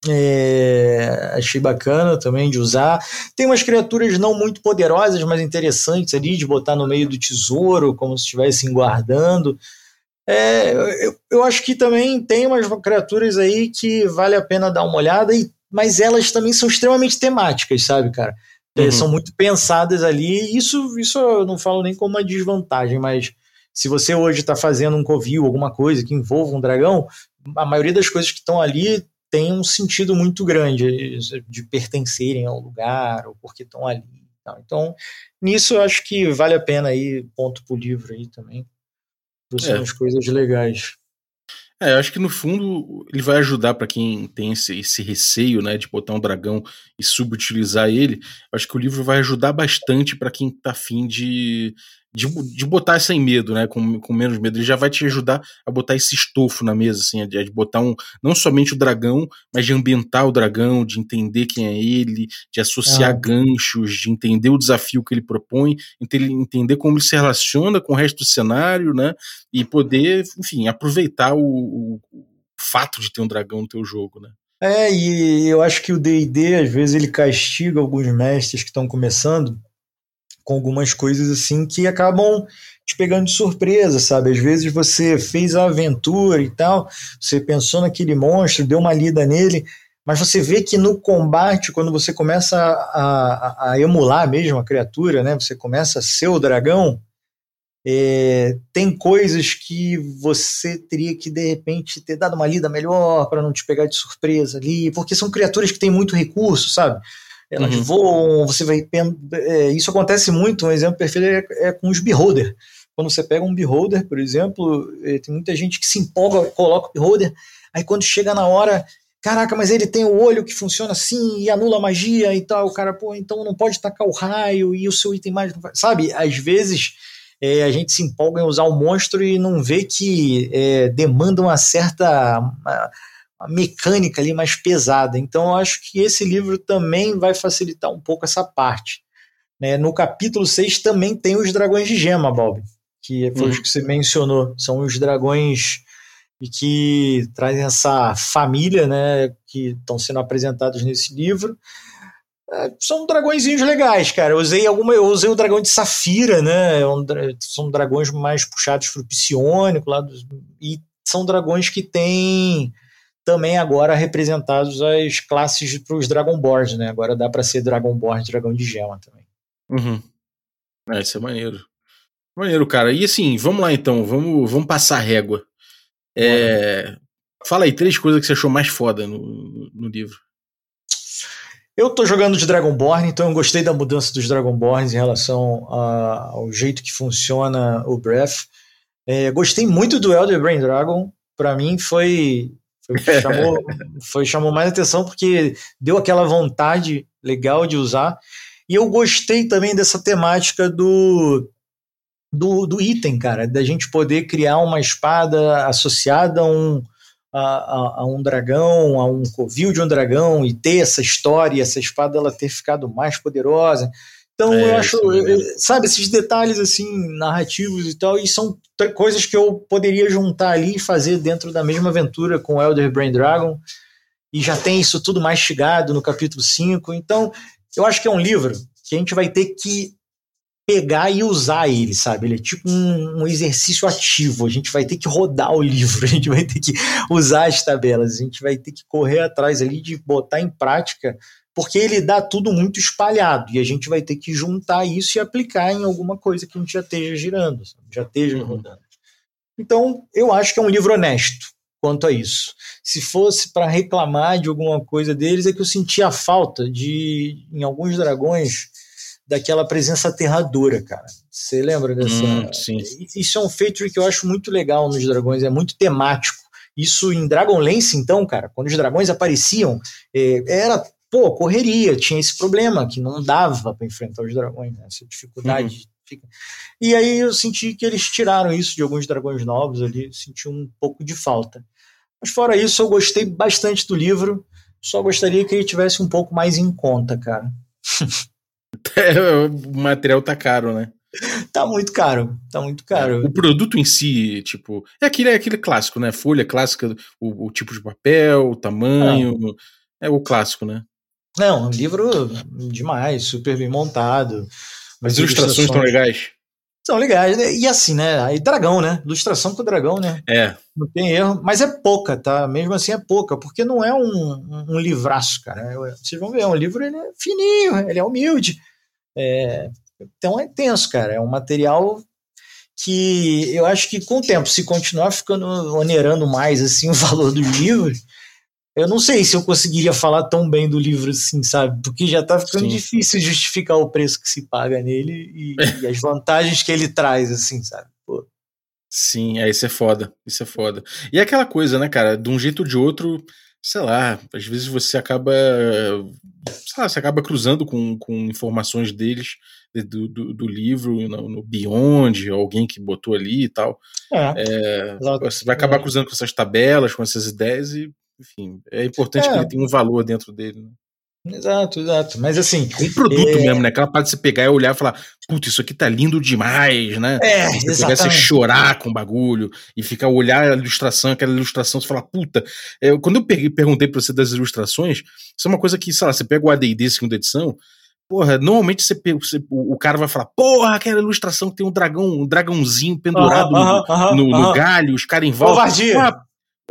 É, achei bacana também de usar. Tem umas criaturas não muito poderosas, mas interessantes ali de botar no meio do tesouro, como se estivessem guardando. É, eu, eu acho que também tem umas criaturas aí que vale a pena dar uma olhada, e, mas elas também são extremamente temáticas, sabe, cara? É, uhum. São muito pensadas ali. Isso, isso eu não falo nem como uma desvantagem, mas se você hoje está fazendo um covil, alguma coisa que envolva um dragão, a maioria das coisas que estão ali tem um sentido muito grande de pertencerem ao lugar ou porque estão ali. Então, nisso eu acho que vale a pena aí, ponto pro livro aí também. São é. coisas legais. É, eu acho que no fundo ele vai ajudar para quem tem esse, esse, receio, né, de botar um dragão e subutilizar ele. Eu acho que o livro vai ajudar bastante para quem tá afim de de, de botar sem medo, né? Com, com menos medo. Ele já vai te ajudar a botar esse estofo na mesa, assim, de, de botar um. Não somente o dragão, mas de ambientar o dragão, de entender quem é ele, de associar ah. ganchos, de entender o desafio que ele propõe, entender como ele se relaciona com o resto do cenário, né? E poder, enfim, aproveitar o, o, o fato de ter um dragão no teu jogo, né? É, e eu acho que o D&D, às vezes, ele castiga alguns mestres que estão começando com algumas coisas assim que acabam te pegando de surpresa, sabe? Às vezes você fez a aventura e tal, você pensou naquele monstro, deu uma lida nele, mas você vê que no combate, quando você começa a, a, a emular mesmo a criatura, né? Você começa a ser o dragão, é, tem coisas que você teria que de repente ter dado uma lida melhor para não te pegar de surpresa ali, porque são criaturas que têm muito recurso, sabe? Elas uhum. voam, você vai. É, isso acontece muito, um exemplo perfeito é, é com os beholder. Quando você pega um beholder, por exemplo, é, tem muita gente que se empolga, coloca o beholder, aí quando chega na hora, caraca, mas ele tem o olho que funciona assim e anula a magia e tal, o cara, pô, então não pode tacar o raio e o seu item mágico. Sabe, às vezes é, a gente se empolga em usar o monstro e não vê que é, demanda uma certa. Uma mecânica ali mais pesada. Então, eu acho que esse livro também vai facilitar um pouco essa parte. Né? No capítulo 6 também tem os dragões de gema, Bob, que foi uhum. os que você mencionou. São os dragões e que trazem essa família né, que estão sendo apresentados nesse livro. É, são dragõezinhos legais, cara. Eu usei alguma, eu usei o dragão de Safira, né? É são dragões mais puxados para o psionico lá dos, e são dragões que têm também agora representados as classes para os Dragonborns, né? Agora dá para ser Dragonborn, dragão de gema também. Uhum. É, isso é maneiro. Maneiro, cara. E assim, vamos lá então, vamos, vamos passar a régua. É... Fala aí três coisas que você achou mais foda no, no livro. Eu tô jogando de Dragonborn, então eu gostei da mudança dos Dragonborns em relação a, ao jeito que funciona o Breath. É, gostei muito do Elder Brain Dragon. Para mim foi, chamou, foi, chamou mais atenção porque deu aquela vontade legal de usar. E eu gostei também dessa temática do, do, do item, cara, da gente poder criar uma espada associada a um, a, a, a, um dragão, a um covil de um dragão e ter essa história, essa espada ela ter ficado mais poderosa. Então é, eu acho, sabe, esses detalhes assim, narrativos e tal, e são coisas que eu poderia juntar ali e fazer dentro da mesma aventura com Elder Brain Dragon. E já tem isso tudo mastigado no capítulo 5. Então, eu acho que é um livro que a gente vai ter que pegar e usar ele, sabe? Ele é tipo um, um, exercício ativo. A gente vai ter que rodar o livro, a gente vai ter que usar as tabelas, a gente vai ter que correr atrás ali de botar em prática porque ele dá tudo muito espalhado e a gente vai ter que juntar isso e aplicar em alguma coisa que a gente já esteja girando, já esteja uhum. rodando. Então, eu acho que é um livro honesto quanto a isso. Se fosse para reclamar de alguma coisa deles, é que eu sentia a falta de, em alguns dragões, daquela presença aterradora, cara. Você lembra dessa? Hum. Isso é um feature que eu acho muito legal nos dragões, é muito temático. Isso em Dragonlance, então, cara, quando os dragões apareciam, é, era pô, correria, tinha esse problema que não dava para enfrentar os dragões, né? essa dificuldade. Uhum. E aí eu senti que eles tiraram isso de alguns dragões novos ali, senti um pouco de falta. Mas fora isso, eu gostei bastante do livro, só gostaria que ele tivesse um pouco mais em conta, cara. É, o material tá caro, né? tá muito caro, tá muito caro. O produto em si, tipo, é aquele, é aquele clássico, né? Folha clássica, o, o tipo de papel, o tamanho, é. é o clássico, né? Não, um livro demais, super bem montado. As ilustrações estão legais. São legais. Né? E assim, né? Aí dragão, né? Ilustração com dragão, né? É. Não tem erro. Mas é pouca, tá? Mesmo assim é pouca, porque não é um, um livraço, cara. Vocês vão ver, é um livro ele é fininho, ele é humilde. É, então é tenso, cara. É um material que eu acho que com o tempo, se continuar ficando onerando mais assim o valor do livro, eu não sei se eu conseguiria falar tão bem do livro assim, sabe? Porque já tá ficando Sim. difícil justificar o preço que se paga nele e, e as vantagens que ele traz, assim, sabe? Pô. Sim, é, isso é foda. Isso é foda. E é aquela coisa, né, cara? De um jeito ou de outro, sei lá, às vezes você acaba. Sei lá, você acaba cruzando com, com informações deles do, do, do livro no, no, Beyond, alguém que botou ali e tal. É, é, você vai acabar cruzando com essas tabelas, com essas ideias e enfim, é importante é. que ele tenha um valor dentro dele. Né? Exato, exato. Mas assim. Um produto é... mesmo, né? Aquela parte de você pegar e olhar e falar, putz, isso aqui tá lindo demais, né? É, você exatamente. chorar com o bagulho e ficar olhar a ilustração, aquela ilustração, você falar, puta. É, quando eu peguei, perguntei pra você das ilustrações, isso é uma coisa que, sei lá, você pega o ADD segunda edição, porra, normalmente você, você, o, cara vai falar, porra, aquela ilustração que tem um dragão, um dragãozinho pendurado no, no, galho, os caras em volta. Covardia.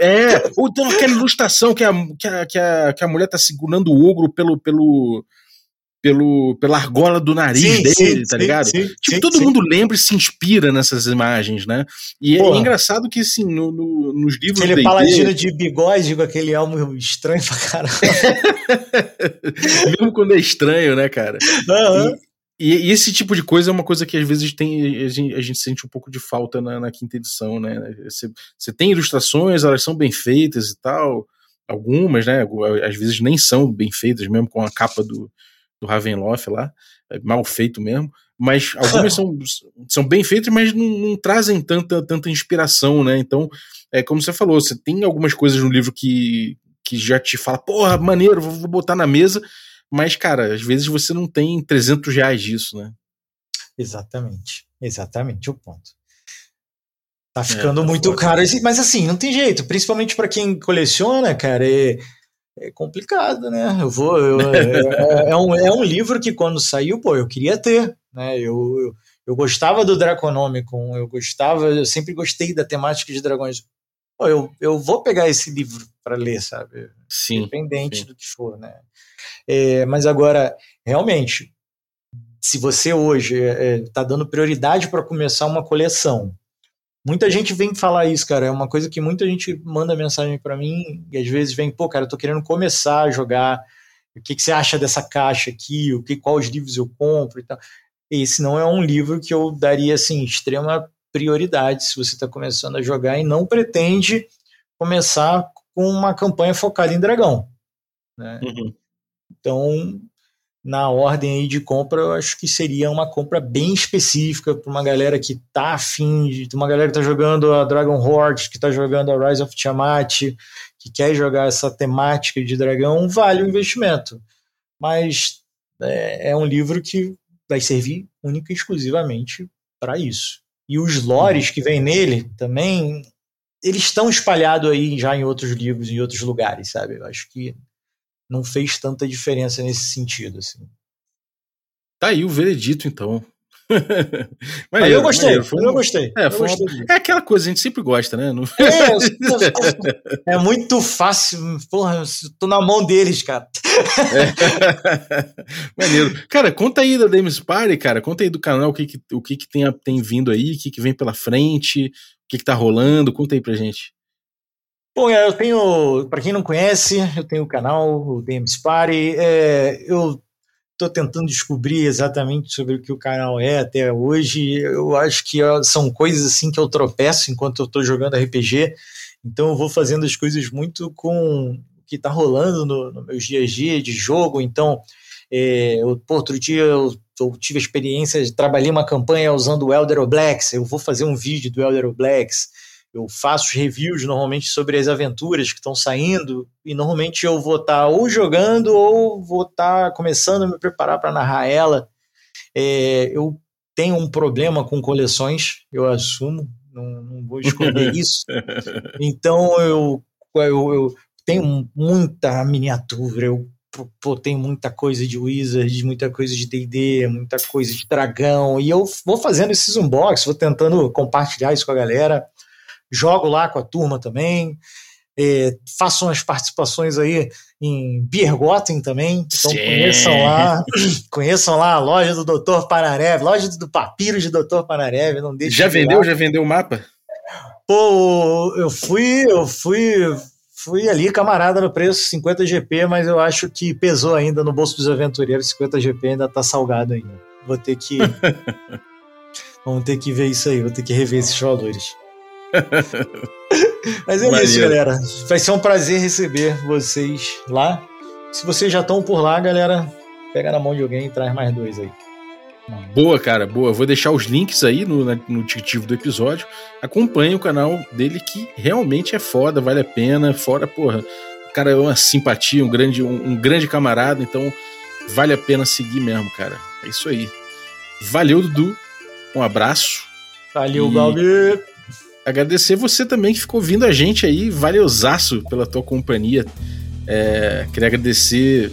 É, ou então aquela ilustração que a, que a, que a, que a mulher tá segurando o ogro pelo, pelo, pelo, pela argola do nariz sim, dele, sim, tá ligado? Sim, tipo, todo mundo lembra e se inspira nessas imagens, né? E é Porra. é engraçado que, assim, no, no, nos livros Aquele paladino de bigode com aquele elmo estranho pra caramba. Mesmo quando é estranho, né, cara? Uhum. E, e, esse tipo de coisa é uma coisa que às vezes tem, a, gente, a gente sente um pouco de falta na, na quinta edição, né? Você, você tem ilustrações, elas são bem feitas e tal, algumas, né? Às vezes nem são bem feitas, mesmo com a capa do, do Ravenloft lá, é mal feito mesmo. Mas algumas são, são bem feitas, mas não, não, trazem tanta, tanta inspiração, né? Então, é como você falou, você tem algumas coisas no livro que, que já te fala, porra, maneiro, vou, vou botar na mesa, mas, cara, às vezes você não tem 300 reais disso, né? Exatamente, exatamente o ponto. Tá é, ficando é, muito caro, mas assim, não tem jeito, principalmente para quem coleciona, cara, é, é complicado, né? Eu vou. Eu, é, é, um, é um livro que quando saiu, pô, eu queria ter, né? Eu, eu, eu gostava do Draconomicon, eu gostava, eu sempre gostei da temática de dragões. Pô, eu, eu vou pegar esse livro para ler, sabe? Sim. Independente sim. do que for, né? É, mas agora, realmente, se você hoje está é, tá dando prioridade para começar uma coleção, Muita gente vem falar isso, cara. É uma coisa que muita gente manda mensagem para mim e às vezes vem, pô, cara, eu tô querendo começar a jogar. O que, que você acha dessa caixa aqui? O que, quais livros eu compro e tal. Esse não é um livro que eu daria assim extrema prioridade se você está começando a jogar e não pretende começar com uma campanha focada em dragão. Né? Uhum. Então, na ordem aí de compra, eu acho que seria uma compra bem específica para uma galera que tá afim, de uma galera que tá jogando a Dragon Horde, que tá jogando a Rise of Tiamat, que quer jogar essa temática de dragão, vale o investimento. Mas é, é um livro que vai servir única e exclusivamente para isso. E os lores que vem nele também, eles estão espalhados aí já em outros livros, em outros lugares, sabe? Eu acho que não fez tanta diferença nesse sentido. Assim. Tá aí o veredito, então. Mas eu gostei, maneiro, um... eu gostei. É, eu gostei. É aquela coisa, a gente sempre gosta, né? Não... É, é, muito fácil. Porra, tô na mão deles, cara. É. Maneiro. Cara, conta aí da Dames Party, cara. Conta aí do canal o que, que o que, que tem, tem vindo aí, o que, que vem pela frente, o que, que tá rolando. Conta aí pra gente. Bom, é, eu tenho, para quem não conhece, eu tenho o canal, o DMs Party. É, eu estou tentando descobrir exatamente sobre o que o canal é até hoje. Eu acho que são coisas assim que eu tropeço enquanto eu estou jogando RPG. Então eu vou fazendo as coisas muito com o que está rolando no, no meus dia a dia de jogo. Então, é, eu, outro dia eu, eu, tive a experiência de trabalhar uma campanha usando o Elder Blacks. Eu vou fazer um vídeo do Elder Blacks eu faço reviews normalmente sobre as aventuras que estão saindo e normalmente eu vou estar tá ou jogando ou vou estar tá começando a me preparar para narrar ela. É, eu tenho um problema com coleções, eu assumo, não, não vou esconder isso. Então eu, eu, eu, tenho muita miniatura, eu pô, tenho muita coisa de Wizards, muita coisa de D&D, muita coisa de dragão, e eu vou fazendo esses unboxings, vou tentando compartilhar isso com a galera jogo lá com a turma também. É, faço umas participações aí em Biergotten também. Então Sim. conheçam lá, conheçam lá a loja do Dr. Panareve, loja do Papiro de Dr. Panareve. Não deixe já de vendeu? Lá. Já vendeu o mapa? Pô, eu fui, eu fui, fui ali camarada no preço 50 GP, mas eu acho que pesou ainda no bolso dos aventureiros. 50 GP ainda tá salgado ainda. Vou ter que Vamos ter que ver isso aí, vou ter que rever esses valores. Mas é isso, galera. Vai ser um prazer receber vocês lá. Se vocês já estão por lá, galera, pega na mão de alguém e traz mais dois aí. Boa, cara, boa. Vou deixar os links aí no, no descritivo do episódio. Acompanhe o canal dele que realmente é foda, vale a pena. Fora, porra, o cara é uma simpatia, um grande, um, um grande camarada, então vale a pena seguir mesmo, cara. É isso aí. Valeu, Dudu. Um abraço. Valeu, e... Galbi agradecer você também que ficou ouvindo a gente aí, valeuzaço pela tua companhia. É, queria agradecer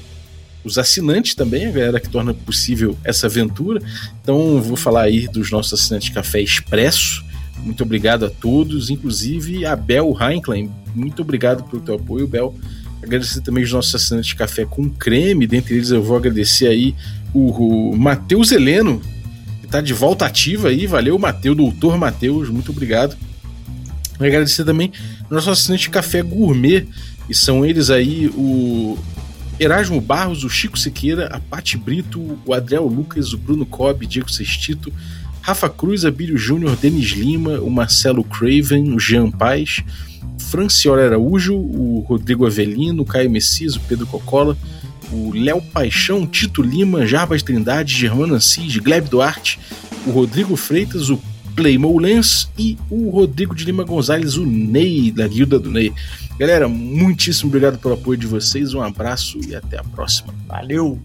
os assinantes também, a galera que torna possível essa aventura. Então, vou falar aí dos nossos assinantes Café Expresso. Muito obrigado a todos, inclusive a Bel Heinklein. Muito obrigado pelo teu apoio, Bel. Agradecer também os nossos assinantes de café com creme, dentre eles eu vou agradecer aí o, o Matheus Heleno, que tá de volta ativa aí. Valeu, Matheus, doutor Matheus, muito obrigado. Agradecer também nosso assinante Café Gourmet, e são eles aí o Erasmo Barros, o Chico Siqueira, a Pati Brito, o Adriel Lucas, o Bruno Cobb, Diego Sextito, Rafa Cruz, Abílio Júnior, Denis Lima, o Marcelo Craven, o Jean Paz, Franciola Araújo, o Rodrigo Avelino, o Caio Messias, o Pedro Cocola, o Léo Paixão, Tito Lima, Jarbas Trindade, Germano Assis, Gleb Duarte, o Rodrigo Freitas, o Playmo Lens e o Rodrigo de Lima Gonzalez, o Ney, da Guilda do Ney. Galera, muitíssimo obrigado pelo apoio de vocês, um abraço e até a próxima. Valeu!